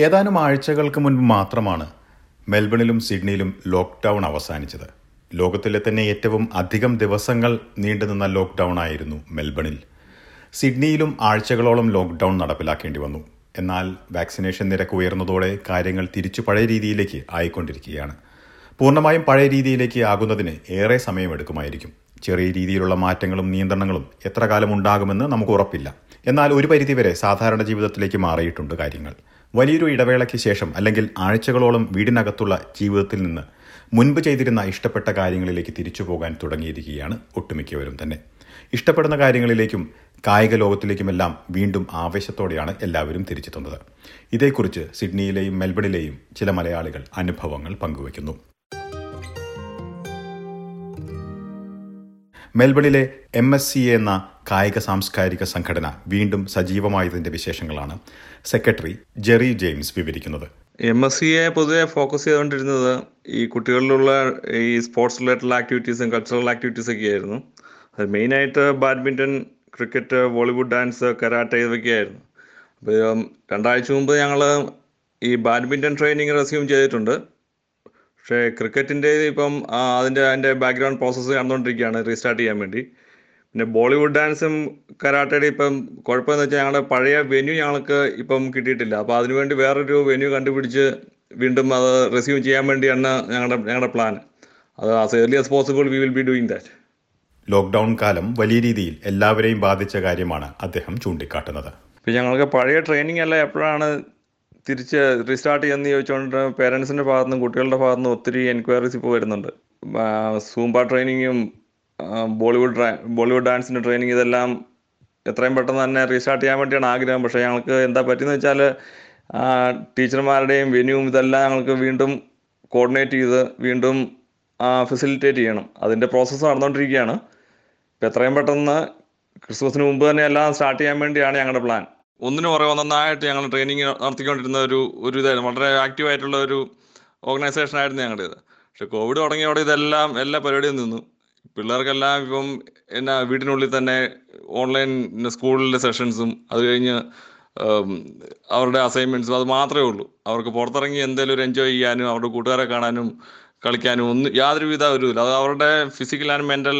ഏതാനും ആഴ്ചകൾക്ക് മുൻപ് മാത്രമാണ് മെൽബണിലും സിഡ്നിയിലും ലോക്ക്ഡൗൺ അവസാനിച്ചത്. ലോകത്തിലെ തന്നെ ഏറ്റവും അധികം ദിവസങ്ങൾ നീണ്ടുനിന്ന ലോക്ക്ഡൗൺ ആയിരുന്നു മെൽബണിൽ. സിഡ്നിയിലും ആഴ്ചകളോളം ലോക്ക്ഡൗൺ നടപ്പിലാക്കേണ്ടി വന്നു. എന്നാൽ വാക്സിനേഷൻ നിരക്ക് ഉയർന്നതോടെ കാര്യങ്ങൾ തിരിച്ചു പഴയ രീതിയിലേക്ക് ആയിക്കൊണ്ടിരിക്കുകയാണ്. പൂർണമായും പഴയ രീതിയിലേക്ക് ആകുന്നതിന് ഏറെ സമയമെടുക്കുമായിരിക്കും. ചെറിയ രീതിയിലുള്ള മാറ്റങ്ങളും നിയന്ത്രണങ്ങളും എത്ര കാലം ഉണ്ടാകുമെന്ന് നമുക്ക് ഉറപ്പില്ല. എന്നാൽ ഒരു പരിധിവരെ സാധാരണ ജീവിതത്തിലേക്ക് മാറിയിട്ടുണ്ട് കാര്യങ്ങൾ. വലിയൊരു ഇടവേളയ്ക്ക് ശേഷം അല്ലെങ്കിൽ ആഴ്ചകളോളം വീടിനകത്തുള്ള ജീവിതത്തിൽ നിന്ന് മുൻപ് ചെയ്തിരുന്ന ഇഷ്ടപ്പെട്ട കാര്യങ്ങളിലേക്ക് തിരിച്ചു പോകാൻ തുടങ്ങിയിരിക്കുകയാണ് ഒട്ടുമിക്കവരും തന്നെ. ഇഷ്ടപ്പെടുന്ന കാര്യങ്ങളിലേക്കും കായിക ലോകത്തിലേക്കുമെല്ലാം വീണ്ടും ആവേശത്തോടെയാണ് എല്ലാവരും തിരിച്ചെത്തുന്നത് ഇതേക്കുറിച്ച് സിഡ്നിയിലെയും മെൽബണിലെയും ചില മലയാളികൾ അനുഭവങ്ങൾ പങ്കുവയ്ക്കുന്നു. മെൽബണിലെ എം എസ് സി എന്ന കായിക സാംസ്കാരിക സംഘടന വീണ്ടും സജീവമായതിന്റെ വിശേഷങ്ങളാണ് സെക്രട്ടറി ജെറി ജെയിംസ് വിവരിക്കുന്നത്. എം എസ് സിയെ പൊതുവെ ഫോക്കസ് ചെയ്തുകൊണ്ടിരുന്നത് ഈ കുട്ടികളിലുള്ള ഈ സ്പോർട്സ് റിലേറ്റഡ് ആക്ടിവിറ്റീസും കൾച്ചറൽ ആക്ടിവിറ്റീസ് ഒക്കെ ആയിരുന്നു അത് മെയിനായിട്ട് badminton cricket Bollywood dance karate ഇതൊക്കെയായിരുന്നു. അപ്പോൾ രണ്ടാഴ്ച മുമ്പ് ഞങ്ങൾ ഈ ബാഡ്മിന്റൺ ട്രെയിനിങ് റെസ്യൂം ചെയ്തിട്ടുണ്ട്. പക്ഷേ ക്രിക്കറ്റിന്റെ ഇപ്പം അതിന്റെ അതിന്റെ ബാക്ക്ഗ്രൗണ്ട് പ്രോസസ്സ് നടന്നുകൊണ്ടിരിക്കുകയാണ് റീസ്റ്റാർട്ട് ചെയ്യാൻ വേണ്ടി. പിന്നെ ബോളിവുഡ് ഡാൻസും കരാട്ടയുടെ ഇപ്പം കുഴപ്പമെന്ന് വെച്ചാൽ ഞങ്ങളുടെ പഴയ വെന്യൂ ഞങ്ങൾക്ക് ഇപ്പം കിട്ടിയിട്ടില്ല. അപ്പോൾ അതിനുവേണ്ടി വേറൊരു വെന്യൂ കണ്ടുപിടിച്ച് വീണ്ടും അത് റെസ്യൂം ചെയ്യാൻ വേണ്ടിയാണ് ഞങ്ങളുടെ ഞങ്ങളുടെ പ്ലാൻ അത് as early as possible we will be doing that lockdown കാലം വലിയ രീതിയിൽ എല്ലാവരെയും ബാധിച്ച കാര്യമാണ് അദ്ദേഹം ചൂണ്ടിക്കാട്ടുന്നത്. ഇപ്പം ഞങ്ങൾക്ക് പഴയ ട്രെയിനിങ് അല്ല എപ്പോഴാണ് തിരിച്ച് റീസ്റ്റാർട്ട് ചെയ്യുന്നത് ചോദിച്ചുകൊണ്ട് പേരൻസിന്റെ ഭാഗത്തുനിന്നും കുട്ടികളുടെ ഭാഗത്തുനിന്നും ഒത്തിരി എൻക്വയറീസ് ഇപ്പോൾ വരുന്നുണ്ട്. സൂംബ ട്രെയിനിങ്ങും ബോളിവുഡ് ബോളിവുഡ് ഡാൻസിന്റെ ട്രെയിനിങ് ഇതെല്ലാം എത്രയും പെട്ടെന്ന് തന്നെ റീസ്റ്റാർട്ട് ചെയ്യാൻ വേണ്ടിയാണ് ആഗ്രഹം. പക്ഷേ ഞങ്ങൾക്ക് എന്താ പറ്റിയെന്ന് വെച്ചാൽ ടീച്ചർമാരുടെയും വെന്യൂവും ഇതെല്ലാം ഞങ്ങൾക്ക് വീണ്ടും കോർഡിനേറ്റ് ചെയ്ത് വീണ്ടും ഫെസിലിറ്റേറ്റ് ചെയ്യണം. അതിന്റെ പ്രോസസ്സ് നടന്നുകൊണ്ടിരിക്കുകയാണ്. ഇപ്പം എത്രയും പെട്ടെന്ന് ക്രിസ്മസിന് മുമ്പ് തന്നെ എല്ലാം സ്റ്റാർട്ട് ചെയ്യാൻ വേണ്ടിയാണ് ഞങ്ങളുടെ പ്ലാൻ. ഒന്നിനു പുറകെ ഒന്നായിട്ട് ഞങ്ങൾ ട്രെയിനിങ് നടത്തിക്കൊണ്ടിരുന്ന ഒരു ഒരു ഇതായിരുന്നു. വളരെ ആക്റ്റീവ് ആയിട്ടുള്ള ഒരു ഓർഗനൈസേഷൻ ആയിരുന്നു ഞങ്ങളുടേത്. പക്ഷേ കോവിഡ് തുടങ്ങിയോടെ ഇതെല്ലാം എല്ലാ പരിപാടിയും നിന്നു. പിള്ളേർക്കെല്ലാം ഇപ്പം എന്നാ വീട്ടിനുള്ളിൽ തന്നെ ഓൺലൈൻ സ്കൂളിലെ സെഷൻസും അത് കഴിഞ്ഞ് അവരുടെ അസൈൻമെന്റ്സും അത് മാത്രമേ ഉള്ളൂ. അവർക്ക് പുറത്തിറങ്ങി എന്തെങ്കിലും ഒരു എൻജോയ് ചെയ്യാനും അവരുടെ കൂട്ടുകാരെ കാണാനും കളിക്കാനും ഒന്നും യാതൊരുവിധ ഒരു ഇല്ല അത് അവരുടെ ഫിസിക്കൽ ആൻഡ് മെന്റൽ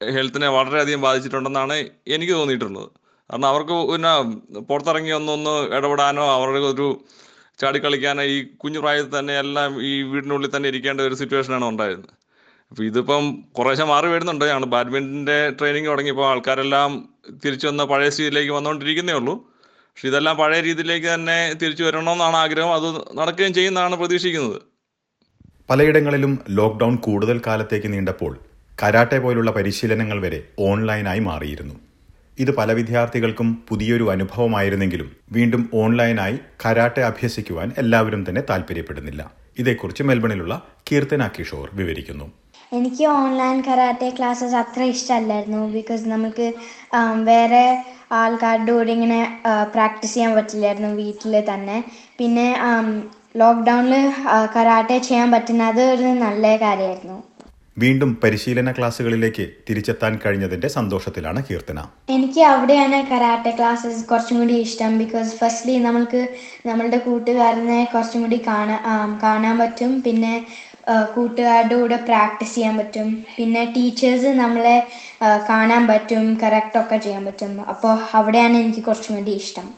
ഹെൽത്തിനെ വളരെയധികം ബാധിച്ചിട്ടുണ്ടെന്നാണ് എനിക്ക് തോന്നിയിട്ടുള്ളത്. കാരണം അവർക്ക് പിന്നെ പുറത്തിറങ്ങി ഒന്നൊന്ന് ഇടപെടാനോ അവരുടെ ഒരു ചാടിക്കളിക്കാനോ ഈ കുഞ്ഞു പ്രായത്തിൽ തന്നെ എല്ലാം ഈ വീടിനുള്ളിൽ തന്നെ ഇരിക്കേണ്ട ഒരു സിറ്റുവേഷനാണ് ഉണ്ടായിരുന്നത്. അപ്പോൾ ഇതിപ്പം കുറേശ്ശെ മാറി വരുന്നുണ്ട്. ഞങ്ങൾ ബാഡ്മിന്റന്റെ ട്രെയിനിങ് തുടങ്ങിയപ്പോൾ ആൾക്കാരെല്ലാം തിരിച്ചു വന്ന പഴയ സ്ഥിതിയിലേക്ക് വന്നുകൊണ്ടിരിക്കുന്നേ ഉള്ളൂ. പക്ഷെ ഇതെല്ലാം പഴയ രീതിയിലേക്ക് തന്നെ തിരിച്ചു വരണമെന്നാണ് ആഗ്രഹം. അത് നടക്കുകയും ചെയ്യുന്നതാണ് പ്രതീക്ഷിക്കുന്നത്. പലയിടങ്ങളിലും ലോക്ക്ഡൌൺ കൂടുതൽ കാലത്തേക്ക് നീണ്ടപ്പോൾ കരാട്ടെ പോലുള്ള പരിശീലനങ്ങൾ വരെ ഓൺലൈനായി മാറിയിരുന്നു. ഇത് പല വിദ്യാർത്ഥികൾക്കും പുതിയൊരു അനുഭവമായിരുന്നെങ്കിലും വീണ്ടും ഓൺലൈനായി കരാട്ടെ അഭ്യസിക്കുവാൻ എല്ലാവരും തന്നെ താല്പര്യപ്പെടുന്നില്ല. ഇതേക്കുറിച്ച് മെൽബണിലുള്ള കീർത്തന കിഷോർ വിവരിക്കുന്നു. എനിക്ക് ഓൺലൈൻ കരാട്ടെ ക്ലാസ്സസ് അത്ര ഇഷ്ടമല്ലായിരുന്നു ബിക്കോസ് നമുക്ക് വേറെ ആൾക്കാരുടെ കൂടെ ഇങ്ങനെ പ്രാക്ടീസ് ചെയ്യാൻ പറ്റില്ലായിരുന്നു വീട്ടിൽ തന്നെ. പിന്നെ ലോക്ക്ഡൗണിൽ കരാട്ടെ ചെയ്യാൻ പറ്റുന്നത് ഒരു നല്ല കാര്യമായിരുന്നു. വീണ്ടും പരിശീലന ക്ലാസ്സുകളിലേക്ക് തിരിച്ചെത്താൻ കഴിഞ്ഞതിന്റെ സന്തോഷത്തിലാണ് കീർത്തന. എനിക്ക് അവിടെയാണ് കരാട്ടെ ക്ലാസ്സസ് കുറച്ചും കൂടി ഇഷ്ടം ബിക്കോസ് ഫസ്റ്റ്ലി നമ്മൾക്ക് നമ്മളുടെ കൂട്ടുകാരനെ കുറച്ചും കൂടി കാണാൻ കാണാൻ പറ്റും. പിന്നെ കൂട്ടുകാരുടെ കൂടെ പ്രാക്ടീസ് ചെയ്യാൻ പറ്റും. പിന്നെ ടീച്ചേഴ്സ് നമ്മളെ കാണാൻ പറ്റും കറക്റ്റ് ഒക്കെ ചെയ്യാൻ പറ്റും. അപ്പോൾ അവിടെയാണ് എനിക്ക് കുറച്ചും കൂടി ഇഷ്ടം.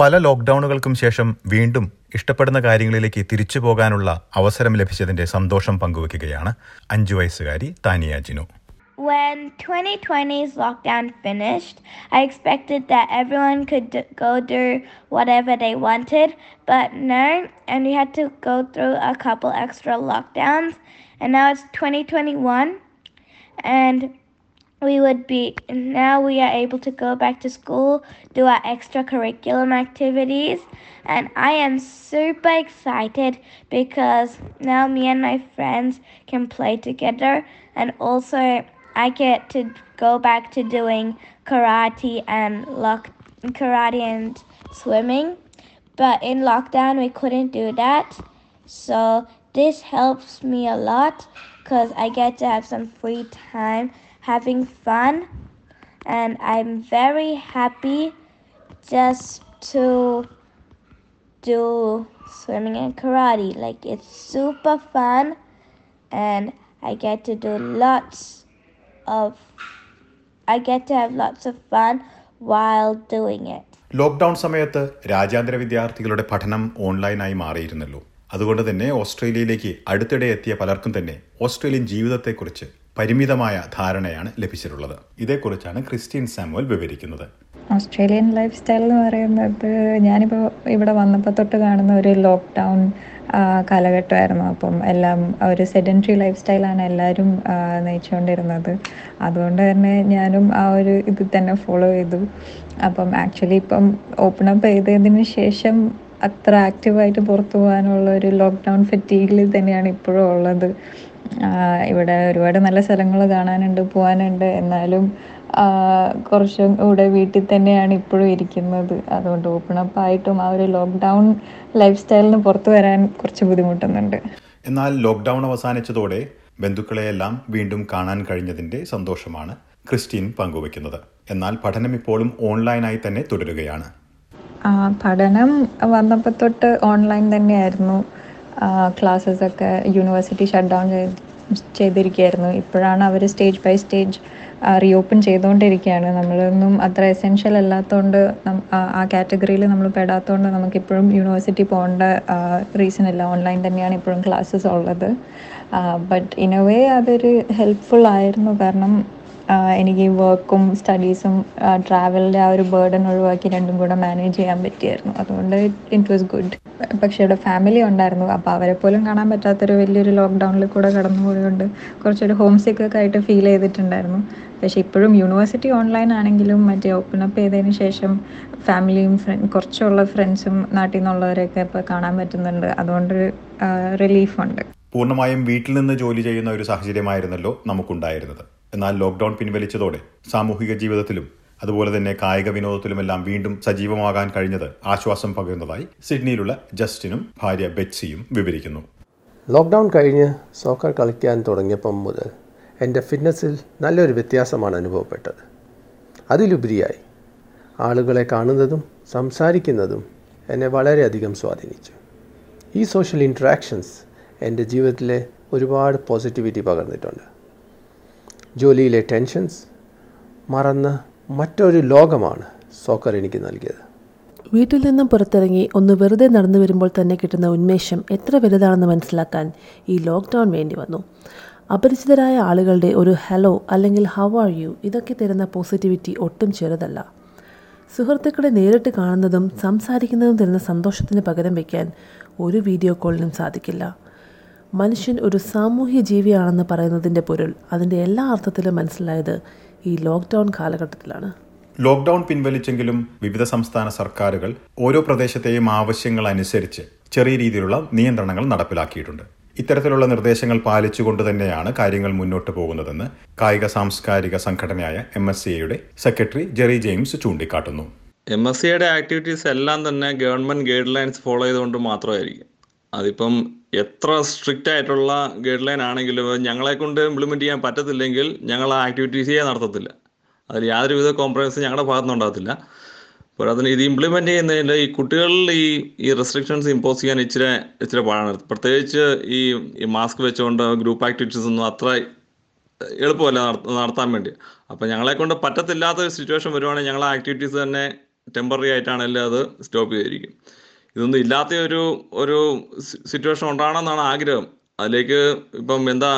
പല ലോക്ക്ഡൌണുകൾക്കും ശേഷം വീണ്ടും ഇഷ്ടപ്പെടുന്ന കാര്യങ്ങളിലേക്ക് തിരിച്ചു പോകാനുള്ള അവസരം ലഭിച്ചതിന്റെ സന്തോഷം പങ്കുവെക്കുകയാണ് അഞ്ചു വയസ്സുകാരി Taniya Jinu. When 2020's lockdown finished, I expected that everyone could d- go do whatever they wanted, but no, and we had to go through a couple extra lockdowns. And now it's 2021, and we would be now we are able to go back to school, do our extracurriculum activities, and I am super excited because now me and my friends can play together, and also I get to go back to doing karate and lock karate and swimming. But in lockdown we couldn't do that, so this helps me a lot because I get to have some free time having fun and I'm very happy just to do swimming and karate. Like it's super fun and I get to do lots of I get to have lots of fun while doing it. Lockdown സമയത്ത് രാജ്യാന്തര വിദ്യാർത്ഥികളുടെ പഠനം ഓൺലൈനായി മാറിയിരുന്നല്ലോ. അതുകൊണ്ട് തന്നെ ഓസ്ട്രേലിയയിലേക്ക് അടുത്തിടെ എത്തിയ പലർക്കും തന്നെ ഓസ്ട്രേലിയൻ ജീവിതത്തെക്കുറിച്ച് പരിമിതമായ ധാരണയാണ് ലഭിച്ചിട്ടുള്ളത്. ഇതേക്കുറിച്ചാണ് ക്രിസ്റ്റ്യൻ സാമുവൽ വിവരിക്കുന്നത്. ഓസ്ട്രേലിയൻ ലൈഫ് സ്റ്റൈൽ എന്ന് പറയുന്നത് ഞാനിപ്പോൾ ഇവിടെ വന്നപ്പോൾ തൊട്ട് കാണുന്ന ഒരു ലോക്ക്ഡൗൺ കാലഘട്ടമായിരുന്നു. അപ്പം എല്ലാം ഒരു സെഡന്ററി ലൈഫ് സ്റ്റൈലാണ് എല്ലാവരും നയിച്ചുകൊണ്ടിരുന്നത്. അതുകൊണ്ട് തന്നെ ഞാനും ആ ഒരു ഇത് തന്നെ ഫോളോ ചെയ്തു. അപ്പം ആക്ച്വലി ഇപ്പം ഓപ്പൺ അപ്പ് ചെയ്തതിന് ശേഷം അത്ര ആക്റ്റീവായിട്ട് പുറത്തു പോകാനുള്ള ഒരു ലോക്ക്ഡൗൺ ഫെറ്റീഗിൽ തന്നെയാണ് ഇപ്പോഴും ഉള്ളത്. ഇവിടെ ഒരുപാട് നല്ല സ്ഥലങ്ങൾ കാണാനുണ്ട് പോകാനുണ്ട്. എന്നാലും കുറച്ചും കൂടെ വീട്ടിൽ തന്നെയാണ് ഇപ്പോഴും ഇരിക്കുന്നത്. അതുകൊണ്ട് ഓപ്പൺ അപ്പ് ആയിട്ടും ആ ഒരു ലോക്ക്ഡൗൺ ലൈഫ് സ്റ്റൈലിന് പുറത്തു വരാൻ കുറച്ച് ബുദ്ധിമുട്ടുന്നുണ്ട്. എന്നാൽ ലോക്ക്ഡൌൺ അവസാനിച്ചതോടെ ബന്ധുക്കളെയെല്ലാം വീണ്ടും കാണാൻ കഴിഞ്ഞതിന്റെ സന്തോഷമാണ് ക്രിസ്റ്റീൻ പങ്കുവയ്ക്കുന്നത്. എന്നാൽ പഠനം ഇപ്പോഴും ഓൺലൈനായി തന്നെ തുടരുകയാണ്. പഠനം വന്നപ്പോൾ തൊട്ട് ഓൺലൈൻ തന്നെയായിരുന്നു. ക്ലാസ്സസ് ഒക്കെ യൂണിവേഴ്സിറ്റി ഷട്ട് ഡൗൺ ചെയ്തിരിക്കുകയായിരുന്നു. ഇപ്പോഴാണ് അവർ സ്റ്റേജ് ബൈ സ്റ്റേജ് റീഓപ്പൺ ചെയ്തുകൊണ്ടിരിക്കുകയാണ്. നമ്മളൊന്നും അത്ര എസെൻഷ്യൽ അല്ലാത്തതുകൊണ്ട് ആ- കാറ്റഗറിയിൽ നമ്മൾ പെടാത്തതുകൊണ്ട് നമുക്കിപ്പോഴും യൂണിവേഴ്സിറ്റി പോകേണ്ട റീസൺ ഇല്ല. ഓൺലൈൻ തന്നെയാണ് ഇപ്പോഴും ക്ലാസ്സസ് ഉള്ളത്. ബട്ട് ഇൻ എ വേ അതൊരു ഹെൽപ്ഫുൾ ആയിരുന്നു. കാരണം എനിക്ക് വർക്കും സ്റ്റഡീസും ട്രാവലിന്റെ ആ ഒരു ബേർഡൻ ഒഴിവാക്കി രണ്ടും കൂടെ മാനേജ് ചെയ്യാൻ പറ്റിയായിരുന്നു. അതുകൊണ്ട് ഇറ്റ് വാസ് ഗുഡ് പക്ഷേ ഇവിടെ ഫാമിലി ഉണ്ടായിരുന്നു. അപ്പോൾ അവരെ പോലും കാണാൻ പറ്റാത്തൊരു വലിയൊരു ലോക്ക്ഡൗണിൽ കൂടെ കടന്നു പോയതുകൊണ്ട് കുറച്ചൊരു ഹോം സിക്ക് ഒക്കെ ആയിട്ട് ഫീൽ ചെയ്തിട്ടുണ്ടായിരുന്നു. പക്ഷേ ഇപ്പോഴും യൂണിവേഴ്സിറ്റി ഓൺലൈൻ ആണെങ്കിലും മറ്റേ ഓപ്പൺ അപ്പ് ചെയ്തതിന് ശേഷം ഫാമിലിയും ഫ്രണ്ട് കുറച്ചുള്ള ഫ്രണ്ട്സും നാട്ടിൽ നിന്നുള്ളവരെയൊക്കെ ഇപ്പോൾ കാണാൻ പറ്റുന്നുണ്ട്. അതുകൊണ്ട് റിലീഫുണ്ട് പൂർണമായും വീട്ടിൽ നിന്ന് ജോലി ചെയ്യുന്ന ഒരു സാഹചര്യമായിരുന്നല്ലോ നമുക്കുണ്ടായിരുന്നത്. എന്നാൽ ലോക്ക്ഡൌൺ പിൻവലിച്ചതോടെ സാമൂഹിക ജീവിതത്തിലും അതുപോലെ തന്നെ കായിക വിനോദത്തിലുമെല്ലാം വീണ്ടും സജീവമാകാൻ കഴിഞ്ഞത് ആശ്വാസം പകരുന്നതായി സിഡ്നിയിലുള്ള ജസ്റ്റിനും ഭാര്യ ബെറ്റ്സിയും വിവരിക്കുന്നു. ലോക്ക്ഡൗൺ കഴിഞ്ഞ് സോക്കർ കളിക്കാൻ തുടങ്ങിയപ്പം മുതൽ എന്റെ ഫിറ്റ്നസ്സിൽ നല്ലൊരു വ്യത്യാസമാണ് അനുഭവപ്പെട്ടത്. അതിലുപരിയായി ആളുകളെ കാണുന്നതും സംസാരിക്കുന്നതും എന്നെ വളരെയധികം സ്വാധീനിച്ചു. ഈ സോഷ്യൽ ഇൻട്രാക്ഷൻസ് എന്റെ ജീവിതത്തിലെ ഒരുപാട് പോസിറ്റിവിറ്റി പകർന്നിട്ടുണ്ട്. ജോലിയിലെ ടെൻഷൻസ് മറന്ന് മറ്റൊരു ലോകമാണ് സോക്കർ എനിക്ക് നൽകിയത്. വീട്ടിൽ നിന്നും പുറത്തിറങ്ങി ഒന്ന് വെറുതെ നടന്നു വരുമ്പോൾ തന്നെ കിട്ടുന്ന ഉന്മേഷം എത്ര വലുതാണെന്ന് മനസ്സിലാക്കാൻ ഈ ലോക്ക്ഡൗൺ വേണ്ടി വന്നു. അപരിചിതരായ ആളുകളുടെ ഒരു ഹലോ അല്ലെങ്കിൽ ഹൗ ആർ യു ഇതൊക്കെ തരുന്ന പോസിറ്റിവിറ്റി ഒട്ടും ചെറുതല്ല. സുഹൃത്തുക്കളെ നേരിട്ട് കാണുന്നതും സംസാരിക്കുന്നതും തരുന്ന സന്തോഷത്തിന് പകരം വയ്ക്കാൻ ഒരു വീഡിയോ കോളിനും സാധിക്കില്ല. മനുഷ്യൻ ഒരു സാമൂഹ്യ ജീവിയാണെന്ന് പറയുന്നതിന്റെ പൊരുൾ. അതിന്റെ എല്ലാ അർത്ഥത്തിലും മനസ്സിലായത് ഈ ലോക്ക്ഡൗൺ കാലഘട്ടത്തിലാണ്. ലോക്ക്ഡൗൺ പിൻവലിച്ചെങ്കിലും വിവിധ സംസ്ഥാന സർക്കാരുകൾ ഓരോ പ്രദേശത്തെയും ആവശ്യങ്ങൾ അനുസരിച്ച് ചെറിയ രീതിയിലുള്ള നിയന്ത്രണങ്ങൾ നടപ്പിലാക്കിയിട്ടുണ്ട്. ഇത്തരത്തിലുള്ള നിർദ്ദേശങ്ങൾ പാലിച്ചുകൊണ്ട് തന്നെയാണ് കാര്യങ്ങൾ മുന്നോട്ട് പോകുന്നതെന്ന് കായിക സാംസ്കാരിക സംഘടനയായ എം എസ് സിയുടെ സെക്രട്ടറി ജെറി ജെയിംസ് ചൂണ്ടിക്കാട്ടുന്നു. എം എസ് സിയുടെ ആക്ടിവിറ്റീസ് എല്ലാം തന്നെ ഗവൺമെന്റ് ഗൈഡ് ലൈൻസ് ഫോളോ ചെയ്തുകൊണ്ട് മാത്രമായിരിക്കും. അതിപ്പം എത്ര സ്ട്രിക്റ്റ് ആയിട്ടുള്ള ഗൈഡ് ലൈൻ ആണെങ്കിലും ഞങ്ങളെ കൊണ്ട് ഇംപ്ലിമെന്റ് ചെയ്യാൻ പറ്റത്തില്ലെങ്കിൽ ഞങ്ങൾ ആ ആക്ടിവിറ്റീസേ നടത്തത്തില്ല. അതിൽ യാതൊരുവിധ കോംപ്രമൈസും ഞങ്ങളുടെ ഭാഗത്തുനിന്ന് ഉണ്ടാകത്തില്ല. അതിന് ഇത് ഇംപ്ലിമെന്റ് ചെയ്യുന്നതിൽ ഈ കുട്ടികളിൽ ഈ ഈ റെസ്ട്രിക്ഷൻസ് ഇമ്പോസ് ചെയ്യാൻ ഇച്ചിരി ഇച്ചിരി പാടാണ്. പ്രത്യേകിച്ച് ഈ മാസ്ക് വെച്ചുകൊണ്ട് ഗ്രൂപ്പ് ആക്ടിവിറ്റീസ് ഒന്നും അത്ര എളുപ്പമല്ല നടത്താൻ വേണ്ടി. അപ്പോൾ ഞങ്ങളെ കൊണ്ട് പറ്റത്തില്ലാത്ത സിറ്റുവേഷൻ വരുവാണെങ്കിൽ ഞങ്ങൾ ആക്ടിവിറ്റീസ് തന്നെ ടെമ്പററി ആയിട്ടാണെങ്കിലും അത് സ്റ്റോപ്പ് ചെയ്തിരിക്കും. ഇതൊന്നും ഇല്ലാത്ത ഒരു ഒരു സിറ്റുവേഷൻ ഉണ്ടാകണമെന്നാണ് ആഗ്രഹം. അതിലേക്ക് ഇപ്പം എന്താ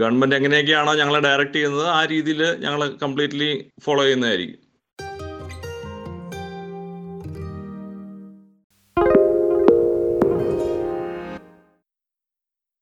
ഗവൺമെന്റ് എങ്ങനെയൊക്കെയാണോ ഞങ്ങളെ ഡയറക്റ്റ് ചെയ്യുന്നത് ആ രീതിയിൽ ഞങ്ങൾ കംപ്ലീറ്റ്ലി ഫോളോ ചെയ്യുന്നതായിരിക്കും.